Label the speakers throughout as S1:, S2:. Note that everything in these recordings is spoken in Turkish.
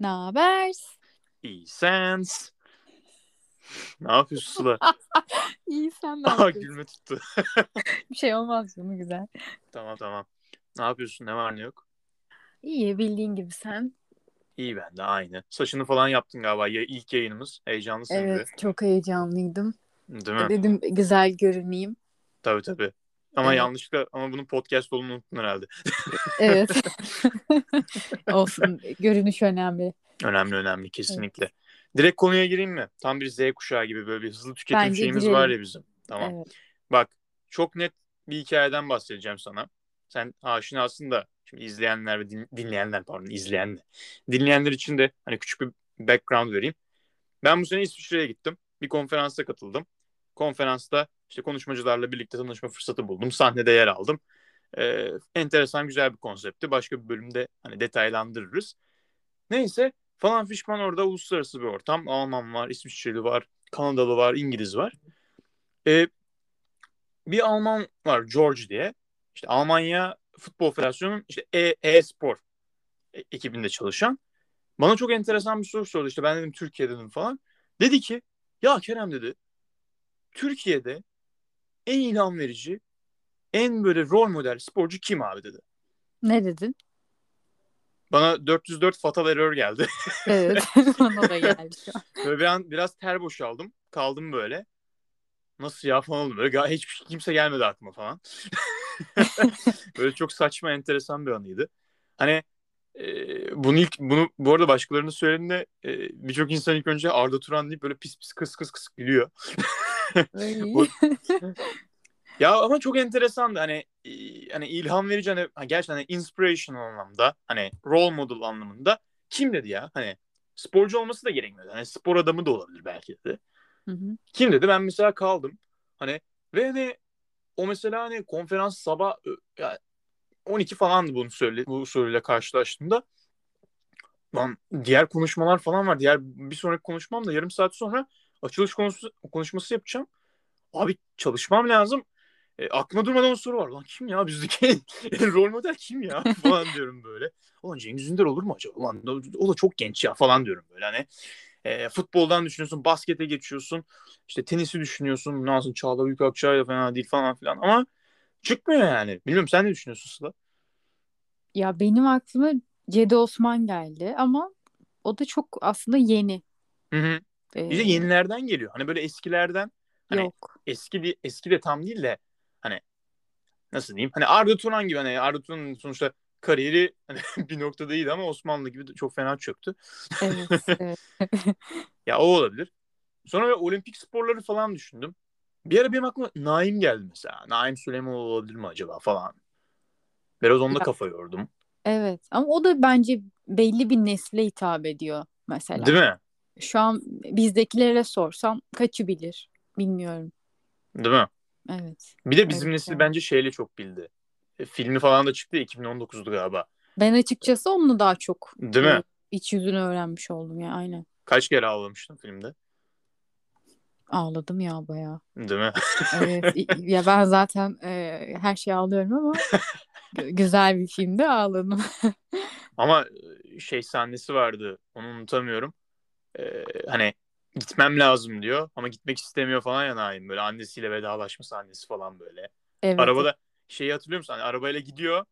S1: Ne haber?
S2: İyi sens. Ne yapıyorsun Sıla?
S1: İyi sen ne
S2: Aa
S1: yapıyorsun?
S2: gülme tuttu.
S1: Bir şey olmaz canım güzel.
S2: Tamam tamam. Ne yapıyorsun? Ne var ne yok?
S1: İyi bildiğin gibi sen.
S2: İyi ben de aynı. Saçını falan yaptın galiba. Ya, ilk yayınımız. Heyecanlısın
S1: Evet çok heyecanlıydım.
S2: gibi. Değil mi?
S1: Dedim güzel görüneyim.
S2: Tabii tabii. Ama
S1: Evet.
S2: yanlışlıkla ama bunun podcast olduğunu unuttun herhalde.
S1: Evet. Olsun görünüş önemli.
S2: önemli önemli kesinlikle. Direkt konuya gireyim mi? Tam bir Z kuşağı gibi böyle bir hızlı tüketim
S1: Bence
S2: şeyimiz
S1: girelim.
S2: var ya bizim. Tamam.
S1: Evet.
S2: Bak çok net bir hikayeden bahsedeceğim sana. Sen aşinasın da şimdi izleyenler ve din- dinleyenler pardon izleyenler. Dinleyenler için de hani küçük bir background vereyim. Ben bu sene İsviçre'ye gittim. Bir konferansa katıldım. Konferansta işte konuşmacılarla birlikte tanışma fırsatı buldum. Sahnede yer aldım. Ee, enteresan güzel bir konseptti. Başka bir bölümde hani detaylandırırız. Neyse falan fişman orada uluslararası bir ortam. Alman var, İsviçreli var, Kanadalı var, İngiliz var. Ee, bir Alman var George diye. İşte Almanya Futbol Federasyonu'nun işte e- e-spor e- ekibinde çalışan. Bana çok enteresan bir soru sordu. İşte ben dedim Türkiye falan. Dedi ki ya Kerem dedi Türkiye'de en ilham verici en böyle rol model sporcu kim abi dedi.
S1: Ne dedin?
S2: Bana 404 fatal error geldi.
S1: Evet. Bana da geldi.
S2: Böyle bir an biraz ter boşaldım. Kaldım böyle. Nasıl ya falan oldum. Böyle hiç kimse gelmedi aklıma falan. böyle çok saçma enteresan bir anıydı. Hani e, bunu ilk bunu bu arada başkalarının söylediğinde e, birçok insan ilk önce Arda Turan deyip böyle pis pis kıs kıs kıs gülüyor. O- Ya ama çok enteresandı hani e, hani ilham verici hani ha, gerçekten hani inspirational anlamda hani role model anlamında kim dedi ya hani sporcu olması da gerekmiyor. Hani spor adamı da olabilir belki de.
S1: Hı hı.
S2: Kim dedi? Ben mesela kaldım. Hani ve hani o mesela hani konferans sabah ya 12 falandı bunu söyle bu soruyla karşılaştığımda. Lan diğer konuşmalar falan var. Diğer bir sonraki konuşmam da yarım saat sonra açılış konusu, konuşması yapacağım. Abi çalışmam lazım. E, aklıma durmadan o soru var. Lan kim ya bizdeki rol model kim ya falan diyorum böyle. Ulan Cengiz Ünder olur mu acaba? Ulan o da çok genç ya falan diyorum böyle hani. E, futboldan düşünüyorsun, baskete geçiyorsun. işte tenisi düşünüyorsun. Nasıl Çağla Büyükakçay da fena değil falan filan. Ama çıkmıyor yani. Bilmiyorum sen ne düşünüyorsun Sıla?
S1: Ya benim aklıma Cedi Osman geldi ama o da çok aslında yeni.
S2: Hı hı.
S1: Ee,
S2: Bir de yenilerden geliyor. Hani böyle eskilerden hani
S1: Yok.
S2: eski de, eski de tam değil de hani nasıl diyeyim? Hani Arda Turan gibi hani Arda Turan'ın sonuçta kariyeri hani bir noktada iyiydi ama Osmanlı gibi çok fena çöktü.
S1: Evet. evet.
S2: Ya o olabilir. Sonra böyle olimpik sporları falan düşündüm. Bir ara benim aklıma Naim geldi mesela. Naim Süleymanoğlu olabilir mi acaba falan. Biraz onda
S1: Ya-
S2: kafa yordum.
S1: Evet. Ama o da bence belli bir nesle hitap ediyor mesela.
S2: Değil mi?
S1: Şu an bizdekilere sorsam kaçı bilir? Bilmiyorum.
S2: Değil mi?
S1: Evet.
S2: Bir de bizim
S1: Evet,
S2: nesil
S1: evet.
S2: bence şeyle çok bildi. E, filmi falan da çıktı ya, 2019'du galiba.
S1: Ben açıkçası onunla daha çok
S2: Değil mi?
S1: iç yüzünü öğrenmiş oldum ya. Aynen.
S2: Kaç kere ağlamıştım filmde.
S1: Ağladım ya bayağı.
S2: Değil mi?
S1: Evet. ya ben zaten e, her şeye ağlıyorum ama gü- güzel bir filmde ağladım.
S2: Ama e, şey sahnesi vardı. Onu unutamıyorum. Ee, hani gitmem lazım diyor ama gitmek istemiyor falan ya Naim. Böyle annesiyle vedalaşma sahnesi falan böyle.
S1: Evet.
S2: Arabada şeyi hatırlıyor musun? Hani arabayla gidiyor.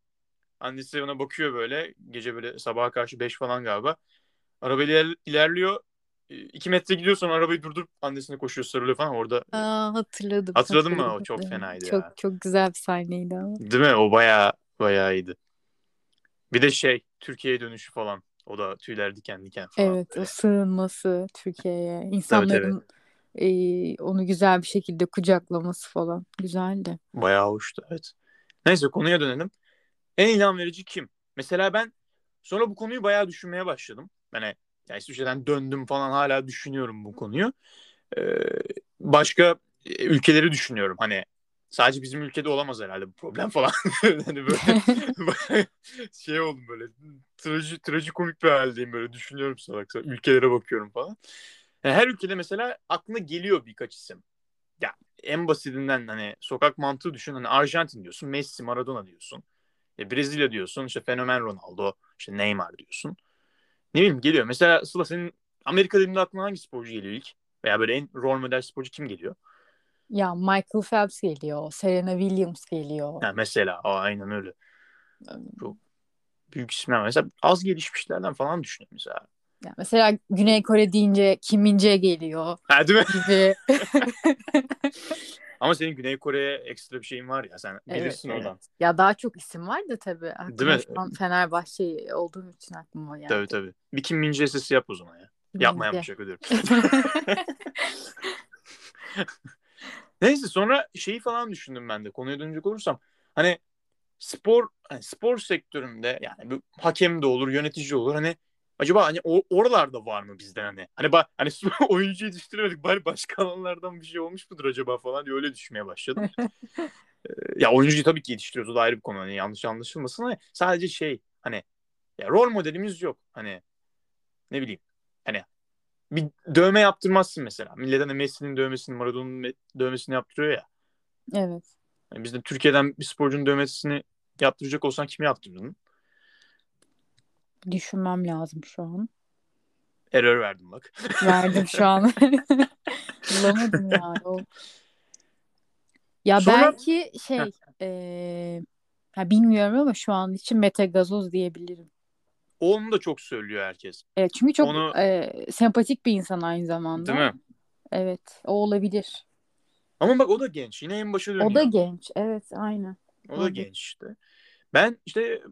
S2: Annesi ona bakıyor böyle. Gece böyle sabaha karşı 5 falan galiba. Arabayla iler- ilerliyor. 2 metre gidiyor sonra arabayı durdurup annesine koşuyor sarılıyor falan orada.
S1: Aa, hatırladım.
S2: Hatırladın mı?
S1: hatırladım.
S2: O çok
S1: Evet.
S2: fenaydı
S1: çok,
S2: ya.
S1: Çok güzel bir sahneydi ama.
S2: Değil mi? O bayağı bayağı iyiydi. Bir de şey Türkiye'ye dönüşü falan. O da tüyler diken diken falan.
S1: Evet, o
S2: böyle.
S1: sığınması Türkiye'ye, insanların e, onu güzel bir şekilde kucaklaması falan güzeldi.
S2: Bayağı hoştu evet. Neyse konuya dönelim. En ilham verici kim? Mesela ben sonra bu konuyu bayağı düşünmeye başladım. Yani, yani İsviçre'den döndüm falan hala düşünüyorum bu konuyu. Ee, başka e, ülkeleri düşünüyorum. Hani sadece bizim ülkede olamaz herhalde bu problem falan. hani böyle şey oldum böyle traji, trajikomik bir haldeyim böyle düşünüyorum salak salak. Ülkelere bakıyorum falan. Yani her ülkede mesela aklına geliyor birkaç isim. Ya en basitinden hani sokak mantığı düşün. Hani Arjantin diyorsun, Messi, Maradona diyorsun. E, Brezilya diyorsun, işte fenomen Ronaldo, işte Neymar diyorsun. Ne bileyim geliyor. Mesela Sıla senin Amerika dediğinde aklına hangi sporcu geliyor ilk? Veya böyle en rol model sporcu kim geliyor?
S1: Ya Michael Phelps geliyor. Serena Williams geliyor.
S2: Ha, mesela o, aynen öyle. Çok büyük isimler. Mesela az gelişmişlerden falan düşünüyorum mesela.
S1: Ya mesela Güney Kore deyince Kim Min Jae geliyor.
S2: Ha değil mi?
S1: Gibi.
S2: Ama senin Güney Kore'ye ekstra bir şeyin var ya sen bilirsin
S1: evet,
S2: oradan.
S1: Evet. Ya daha çok isim var da tabii. Aklıma
S2: Değil mi?
S1: Şu an Fenerbahçe olduğum için aklıma geldi.
S2: Tabii tabii. Bir Kim Min sesi yap o zaman ya. Yapma
S1: Bence.
S2: yapma şaka diyorum. Neyse sonra şeyi falan düşündüm ben de konuya dönecek olursam. Hani spor hani spor sektöründe yani bu hakem de olur, yönetici olur. Hani acaba hani o, oralarda var mı bizden hani? Hani ba, hani oyuncu yetiştiremedik bari başka alanlardan bir şey olmuş mudur acaba falan diye öyle düşünmeye başladım. Ee, ya oyuncuyu tabii ki yetiştiriyoruz o da ayrı bir konu hani yanlış anlaşılmasın ama sadece şey hani ya rol modelimiz yok hani ne bileyim hani bir dövme yaptırmazsın mesela. Millet hani Messi'nin dövmesini, Maradona'nın dövmesini yaptırıyor ya.
S1: Evet.
S2: Yani biz de Türkiye'den bir sporcunun dövmesini yaptıracak olsan kimi yaptırırdın?
S1: Düşünmem lazım şu an.
S2: Error verdim bak.
S1: Verdim şu an. Bulamadım ya. O... Ya
S2: Sonra-
S1: belki şey eee, ha bilmiyorum ama şu an için Mete Gazoz diyebilirim.
S2: Onu da çok söylüyor herkes.
S1: Evet, çünkü çok
S2: Onu-
S1: eee, sempatik bir insan aynı zamanda.
S2: Değil mi?
S1: Evet, o olabilir.
S2: Ama bak o da genç. Yine en başa dönüyor.
S1: O da genç. Evet, aynen.
S2: O da
S1: Hı.
S2: genç işte. Ben işte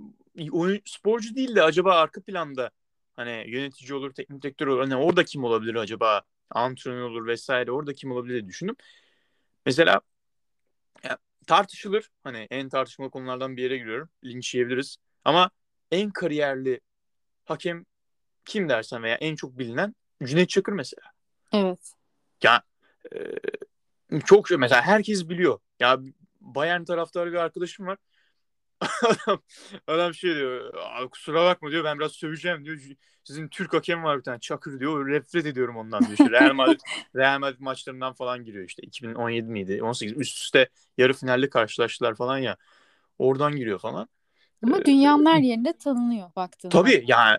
S2: oyun, sporcu değil de acaba arka planda hani yönetici olur, teknik direktör olur. Hani orada kim olabilir acaba? Antrenör olur vesaire. Orada kim olabilir diye düşündüm. Mesela ya, tartışılır. Hani en tartışmalı konulardan bir yere giriyorum. Linç yiyebiliriz. Ama en kariyerli hakem kim dersen veya en çok bilinen Cüneyt Çakır mesela.
S1: Evet.
S2: Ya e, çok mesela herkes biliyor. Ya Bayern taraftarı bir arkadaşım var. adam, adam şey diyor. "Abi kusura bakma diyor. Ben biraz söveceğim diyor. Sizin Türk hakem var bir tane Çakır diyor. Nefret ediyorum ondan diyor. İşte Real Madrid Real Madrid maçlarından falan giriyor işte. 2017 miydi? 18 üst üste yarı finalde karşılaştılar falan ya. Oradan giriyor falan.
S1: Ama
S2: Ee,
S1: dünyanın her yerinde tanınıyor baktığında.
S2: Tabii yani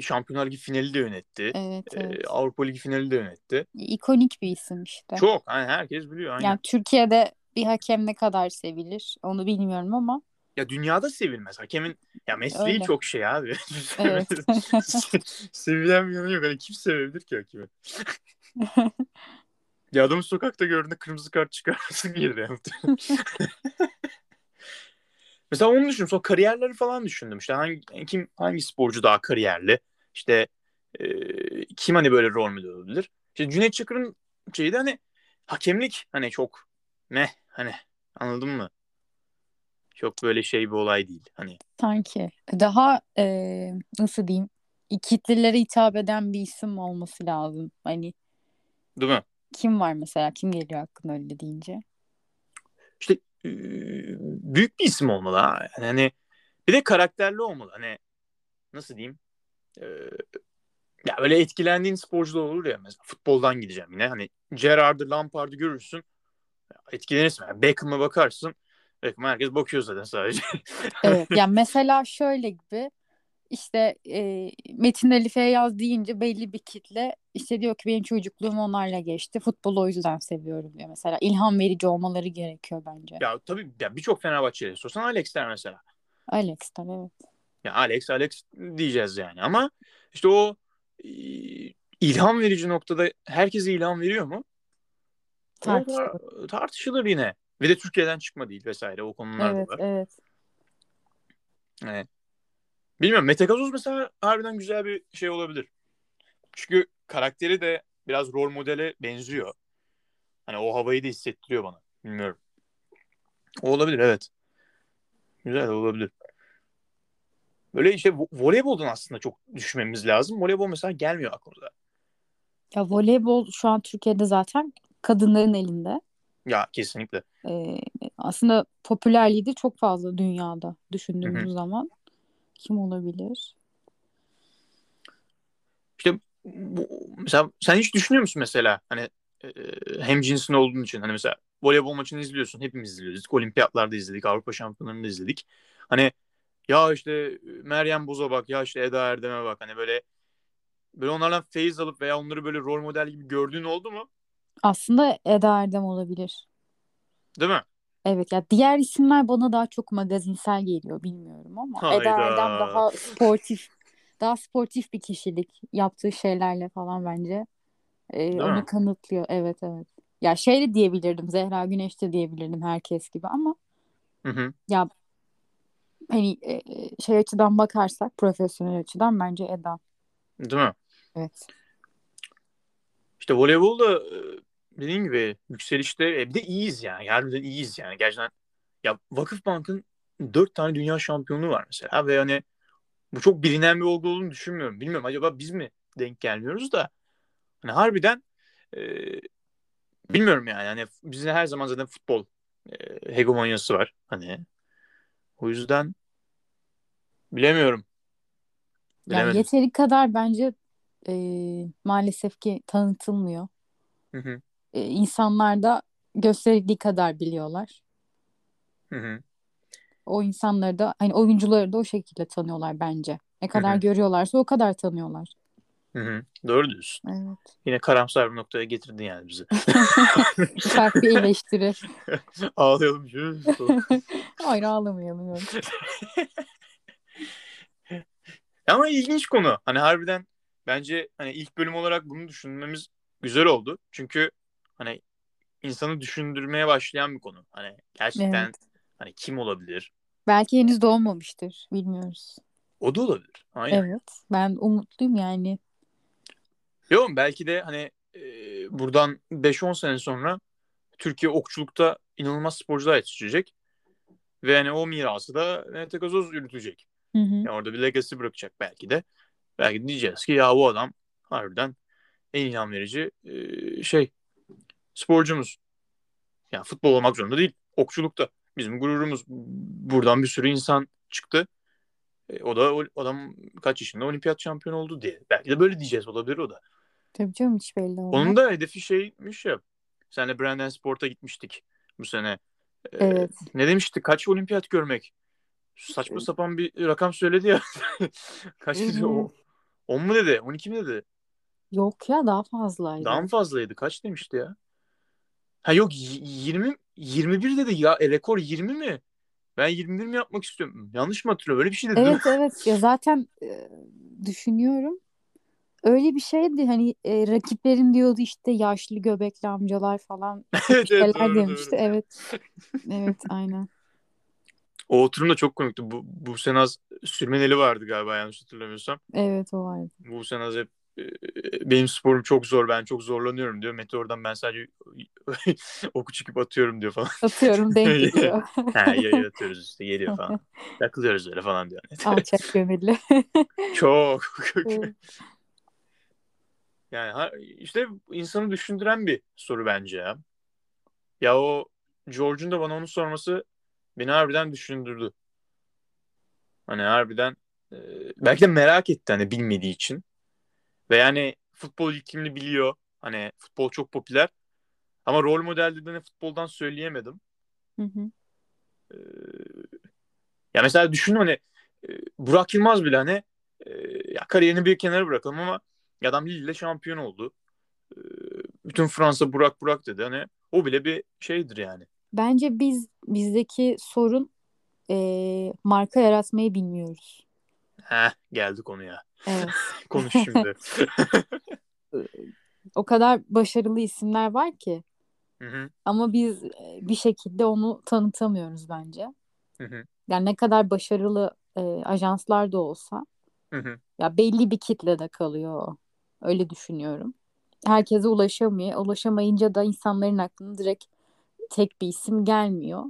S2: Şampiyonlar Ligi finali de yönetti.
S1: Evet,
S2: Ee,
S1: evet.
S2: Avrupa Ligi finali de yönetti.
S1: İkonik bir isim işte.
S2: Çok. Hani herkes biliyor. Aynen.
S1: Yani Türkiye'de bir hakem ne kadar sevilir onu bilmiyorum ama
S2: Ya dünyada sevilmez. Hakemin ya mesleği
S1: Öyle.
S2: çok şey abi.
S1: Evet.
S2: Sevilen bir yanı yok. Hani kim sevebilir ki hakemi? ya adamı sokakta gördüğünde kırmızı kart çıkarmasın gelir yani. Mesela onu düşündüm. Sonra kariyerleri falan düşündüm. İşte hangi kim hangi sporcu daha kariyerli? İşte e, kim hani böyle rol model olabilir? İşte Cüneyt Çakır'ın şeyi de hani hakemlik hani çok ne hani anladın mı? Çok böyle şey bir olay değil. Hani
S1: sanki daha e, nasıl diyeyim kitlelere hitap eden bir isim olması lazım. Hani
S2: değil mi?
S1: kim var mesela kim geliyor aklına öyle deyince?
S2: işte e, büyük bir isim olmalı ha. Yani hani bir de karakterli olmalı. Hani nasıl diyeyim? E, ya böyle etkilendiğin sporcular olur ya mesela futboldan gideceğim yine. Hani Gerrard'ı, Lampard'ı görürsün. Etkilenirsin. Yani Beckham'a bakarsın. Beckham'a herkes bakıyor zaten sadece.
S1: Evet yani mesela şöyle gibi işte e, Metin Ali Feyyaz deyince belli bir kitle işte diyor ki benim çocukluğum onlarla geçti. Futbolu o yüzden seviyorum diyor mesela. İlham verici olmaları gerekiyor bence.
S2: ya tabii ya birçok Fenerbahçe'ye sorsan Alex der mesela.
S1: Alex'ten evet.
S2: Ya Alex Alex diyeceğiz yani ama işte o e, ilham verici noktada herkese ilham veriyor mu?
S1: Tartışılır.
S2: tar- tartışılır yine. Ve de Türkiye'den çıkma değil vesaire o konular da
S1: Evet
S2: var.
S1: evet.
S2: Evet. Bilmiyorum Mete Gazoz mesela harbiden güzel bir şey olabilir. Çünkü karakteri de biraz rol modele benziyor. Hani o havayı da hissettiriyor bana. Bilmiyorum. O olabilir evet. Güzel olabilir. Böyle işte vo- voleyboldan aslında çok düşmemiz lazım. Voleybol mesela gelmiyor aklımıza.
S1: Ya voleybol şu an Türkiye'de zaten kadınların elinde.
S2: Ya kesinlikle.
S1: Ee, aslında popülerliği de çok fazla dünyada düşündüğümüz
S2: Hı hı.
S1: zaman. Kim olabilir?
S2: İşte bu, mesela sen hiç düşünüyor musun mesela hani e, hem cinsin olduğun için hani mesela voleybol maçını izliyorsun hepimiz izliyoruz. Olimpiyatlarda izledik, Avrupa şampiyonlarında izledik. Hani ya işte Meryem Boz'a bak ya işte Eda Erdem'e bak hani böyle böyle onlardan feyiz alıp veya onları böyle rol model gibi gördüğün oldu mu?
S1: Aslında Eda Erdem olabilir.
S2: Değil mi?
S1: Evet ya diğer isimler bana daha çok magazinsel geliyor bilmiyorum ama Eda
S2: Hayda.
S1: Erdem daha sportif daha sportif bir kişilik yaptığı şeylerle falan bence e,
S2: Değil
S1: onu
S2: mi?
S1: kanıtlıyor. Evet evet. Ya şey de diyebilirdim Zehra Güneş de diyebilirdim herkes gibi ama
S2: Hı hı.
S1: ya hani e, e, şey açıdan bakarsak profesyonel açıdan bence Eda.
S2: Değil mi?
S1: Evet.
S2: İşte voleybolda dediğin gibi yükselişte e, bir de iyiyiz yani. Harbiden iyiyiz yani. Gerçekten ya Vakıfbank'ın dört tane dünya şampiyonluğu var mesela ve hani bu çok bilinen bir olgu olduğunu düşünmüyorum. Bilmiyorum acaba biz mi denk gelmiyoruz da hani harbiden e, bilmiyorum yani. Hani bizde her zaman zaten futbol e, hegemonyası var. Hani o yüzden bilemiyorum.
S1: Yani yeteri kadar bence e, maalesef ki tanıtılmıyor.
S2: Hı hı.
S1: E, insanlar da gösterildiği kadar biliyorlar.
S2: Hı hı.
S1: O insanları da hani oyuncuları da o şekilde tanıyorlar bence. Ne kadar
S2: hı.
S1: görüyorlarsa o kadar tanıyorlar.
S2: Hı hı. Doğru diyorsun.
S1: Evet.
S2: Yine karamsar bir noktaya getirdin yani bizi.
S1: Sert bir eleştiri.
S2: Ağlayalım.
S1: Hayır ağlamayalım. yok.
S2: Ama ilginç konu. Hani harbiden bence hani ilk bölüm olarak bunu düşünmemiz güzel oldu. Çünkü hani insanı düşündürmeye başlayan bir konu. Hani gerçekten
S1: Evet.
S2: hani kim olabilir?
S1: Belki henüz doğmamıştır. Bilmiyoruz.
S2: O da olabilir. Aynen.
S1: Evet. Ben umutluyum yani.
S2: Yok belki de hani e, buradan 5-10 sene sonra Türkiye okçulukta inanılmaz sporcular yetiştirecek. Ve hani o mirası da Mete Gazoz yürütecek.
S1: Hı hı.
S2: Yani orada bir legacy bırakacak belki de. Belki diyeceğiz ki ya bu adam harbiden en ilham verici e, şey sporcumuz. Yani futbol olmak zorunda değil. Okçulukta. Bizim gururumuz. Buradan bir sürü insan çıktı. E, o da o adam kaç yaşında olimpiyat şampiyonu oldu diye. Belki de böyle diyeceğiz olabilir o da.
S1: Tabii canım hiç belli olmaz.
S2: Onun da hedefi şeymiş ya. Senle Brandon Sport'a gitmiştik bu sene. E,
S1: Evet.
S2: Ne demişti? Kaç olimpiyat görmek? Saçma sapan bir rakam söyledi ya. Kaç dedi o? 10 mu dedi? 12 mi dedi?
S1: Yok ya daha fazlaydı.
S2: Daha mı fazlaydı? Kaç demişti ya? Ha yok y- 20 21 dedi ya. E, rekor 20 mi? Ben 21 mi yapmak istiyorum? Yanlış mı hatırlıyorum? Öyle bir şey dedi.
S1: Evet evet ya zaten e, düşünüyorum. Öyle bir şeydi hani e, rakiplerin diyordu işte yaşlı göbekli amcalar falan
S2: evet evet doğru
S1: demişti.
S2: doğru.
S1: Evet. Evet aynen.
S2: O oturum da çok komikti. Bu, bu Senaz Sürmeneli vardı galiba yanlış hatırlamıyorsam.
S1: Evet o vardı.
S2: Bu Senaz hep benim sporum çok zor ben çok zorlanıyorum diyor. Meteor'dan ben sadece oku çıkıp atıyorum diyor falan.
S1: Atıyorum denk geliyor.
S2: ha yayı atıyoruz işte geliyor falan. Takılıyoruz öyle falan diyor.
S1: Alçak gönüllü.
S2: çok. Yani işte insanı düşündüren bir soru bence ya. Ya o George'un da bana onu sorması beni harbiden düşündürdü. Hani harbiden belki de merak etti hani bilmediği için. Ve yani futbol iklimini biliyor. Hani futbol çok popüler. Ama rol model dediğini futboldan söyleyemedim.
S1: Hı hı.
S2: Ee, ya mesela düşün hani e, Burak Yılmaz bile hani e, ya kariyerini bir kenara bırakalım ama adam Lille ile şampiyon oldu. Ee, bütün Fransa Burak Burak dedi. Hani o bile bir şeydir yani.
S1: Bence biz bizdeki sorun e, marka yaratmayı bilmiyoruz.
S2: Heh geldi konuya.
S1: Evet.
S2: Konuş şimdi.
S1: O kadar başarılı isimler var ki
S2: Hı hı,
S1: ama biz e, bir şekilde onu tanıtamıyoruz bence.
S2: hı hı,
S1: Yani ne kadar başarılı e, ajanslar da olsa
S2: hı hı.
S1: ya belli bir kitlede kalıyor. Öyle düşünüyorum. Herkese ulaşamıyor. Ulaşamayınca da insanların aklına direkt tek bir isim gelmiyor.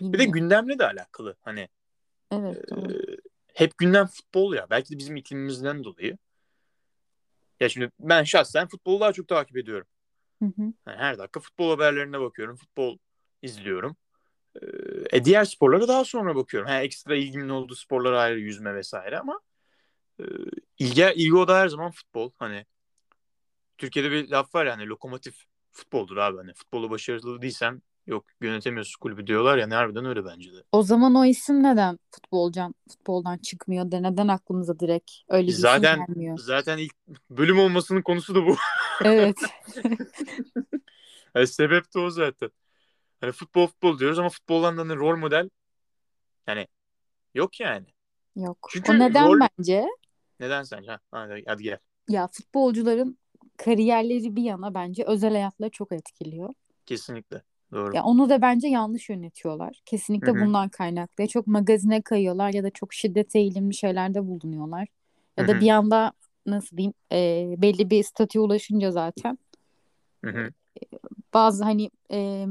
S2: Bir de gündemle de alakalı. Hani
S1: Evet
S2: e. hep gündem futbol ya. Belki de bizim iklimimizden dolayı. Ya şimdi ben şahsen futbolu daha çok takip ediyorum.
S1: Hı hı.
S2: Yani her dakika futbol haberlerine bakıyorum. Futbol izliyorum. Ee, E, diğer sporlara daha sonra bakıyorum. Ha, ekstra ilgimin olduğu sporlara ayrı yüzme vesaire ama e, ilgi, ilgi oda her zaman futbol. Hani Türkiye'de bir laf var ya hani lokomotif futboldur abi. Hani futbolu başarılı değilsen yok yönetemiyorsun kulübü diyorlar ya harbiden öyle bence de.
S1: O zaman o isim neden futbolcan futboldan çıkmıyor da neden aklımıza direkt öyle bir
S2: Zaten
S1: isim gelmiyor?
S2: zaten ilk bölüm olmasının konusu da bu.
S1: Evet.
S2: Yani sebep de o zaten. Hani futbol futbol diyoruz ama futboldan da hani rol model yani yok yani.
S1: Yok.
S2: Çünkü
S1: o neden
S2: rol-
S1: bence?
S2: Neden sence? Ha, hadi, hadi gel.
S1: Ya futbolcuların kariyerleri bir yana bence özel hayatları çok etkiliyor.
S2: Kesinlikle. Doğru.
S1: Ya onu da bence yanlış yönetiyorlar. Kesinlikle
S2: Hı hı.
S1: bundan kaynaklı. Ya Çok magazine kayıyorlar ya da çok şiddete eğilimli şeylerde bulunuyorlar. Ya
S2: Hı
S1: da bir anda nasıl diyeyim e, belli bir statüye ulaşınca zaten
S2: Hı hı.
S1: bazı hani e,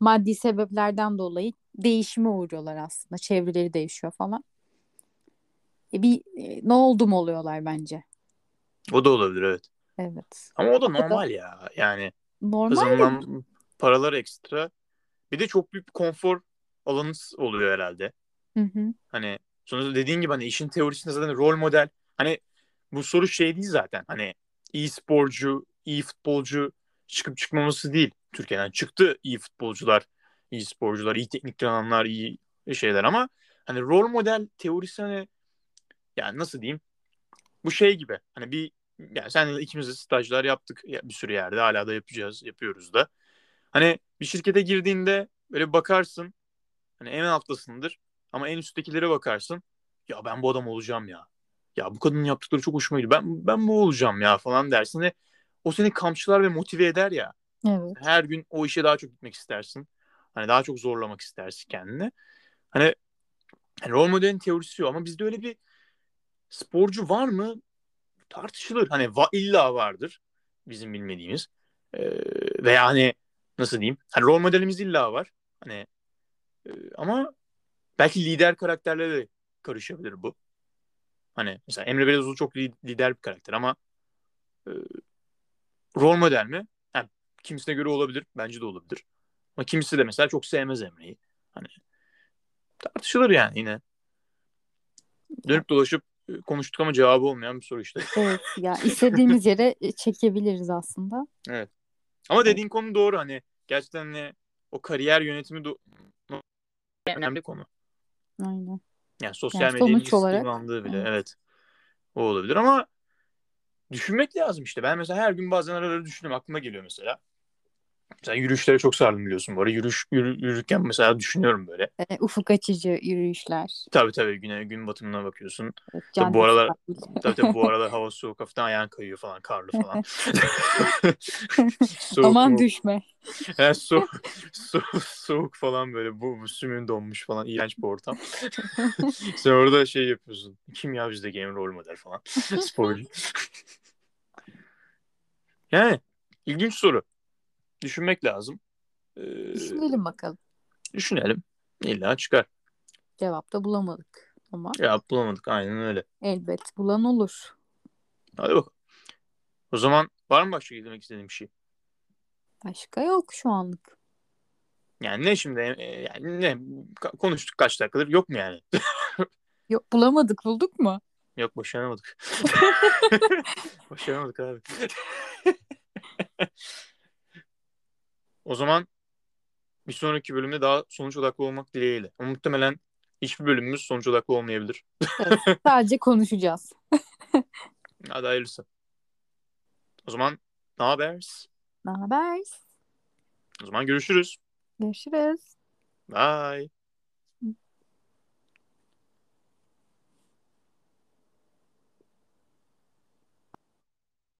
S1: maddi sebeplerden dolayı değişime uğruyorlar aslında. Çevreleri değişiyor falan. E, bir e, ne oldu mu oluyorlar bence.
S2: O da olabilir evet.
S1: Evet.
S2: Ama o da
S1: O da
S2: normal ya. Yani
S1: normal
S2: kazanılan paralar ekstra. Bir de çok büyük bir konfor alanı oluyor herhalde.
S1: Hı hı.
S2: Hani sonuçta dediğin gibi hani işin teorisinde zaten rol model. Hani bu soru şey değil zaten. Hani iyi sporcu, iyi futbolcu çıkıp çıkmaması değil. Türkiye'den çıktı iyi futbolcular, iyi sporcular, iyi teknik adamlar, iyi şeyler ama hani rol model teorisi hani yani nasıl diyeyim? Bu şey gibi. Hani bir yani sen ikimiz de stajlar yaptık ya bir sürü yerde hala da yapacağız, yapıyoruz da. Hani bir şirkete girdiğinde böyle bakarsın. Hani en alttasındır ama en üsttekilere bakarsın. Ya ben bu adam olacağım ya. Ya bu kadının yaptıkları çok hoşuma gidiyor. Ben ben bu olacağım ya falan dersin ve o seni kamçılar ve motive eder ya.
S1: Evet.
S2: Her gün o işe daha çok gitmek istersin. Hani daha çok zorlamak istersin kendini. Hani, hani rol modelin teorisi yok ama bizde öyle bir sporcu var mı? Tartışılır. Hani va- illa vardır bizim bilmediğimiz. Ee, veya hani nasıl diyeyim? Hani rol modelimiz illa var. Hani e, ama belki lider karakterlere de karışabilir bu. Hani mesela Emre Belözoğlu çok li- lider bir karakter ama e, rol model mi? Yani kimisine göre olabilir. Bence de olabilir. Ama kimisi de mesela çok sevmez Emre'yi. Hani tartışılır yani yine. Dönüp dolaşıp e, konuştuk ama cevabı olmayan bir soru işte.
S1: Evet ya istediğimiz yere e, çekebiliriz aslında.
S2: Evet. Ama dediğin konu doğru hani gerçekten hani o kariyer yönetimi do- önemli konu.
S1: Aynen.
S2: Yani sosyal
S1: Yani
S2: medyanın kullandığı bile
S1: evet.
S2: evet. O olabilir ama düşünmek lazım işte. Ben mesela her gün bazen ara ara düşünüyorum. Aklıma geliyor mesela. Mesela yürüyüşlere çok sardım biliyorsun bu arada. Yürüyüş, yürü- yürürken mesela düşünüyorum böyle.
S1: E, ufuk açıcı yürüyüşler.
S2: Tabii tabii güne, gün batımına bakıyorsun.
S1: Evet,
S2: Tabii bu aralar tabii tabii bu aralar hava soğuk hafiften ayağın kayıyor falan karlı falan. soğuk
S1: Aman
S2: mu?
S1: düşme.
S2: He, so, so, soğuk falan böyle bu, bu sümüğün donmuş falan iğrenç bir ortam. Sen orada şey yapıyorsun. Kim ya bizde game rol model falan. Sporcu. yani ilginç soru. Düşünmek lazım. Ee,
S1: Düşünelim bakalım.
S2: düşünelim. İlla çıkar.
S1: Cevap da bulamadık. Ama
S2: Ya bulamadık aynen öyle.
S1: elbet bulan olur.
S2: Hadi bakalım. O zaman var mı başka demek istediğin bir şey?
S1: Başka yok şu anlık.
S2: Yani ne şimdi e, yani ne konuştuk kaç dakikadır yok mu yani?
S1: Yok bulamadık bulduk mu?
S2: Yok başaramadık. başaramadık abi. O zaman bir sonraki bölümde daha sonuç odaklı olmak dileğiyle. Ama muhtemelen hiçbir bölümümüz sonuç odaklı olmayabilir.
S1: Evet, sadece konuşacağız.
S2: Hadi hayırlısı. O zaman ne haber?
S1: Ne haber?
S2: O zaman görüşürüz.
S1: Görüşürüz.
S2: Bye.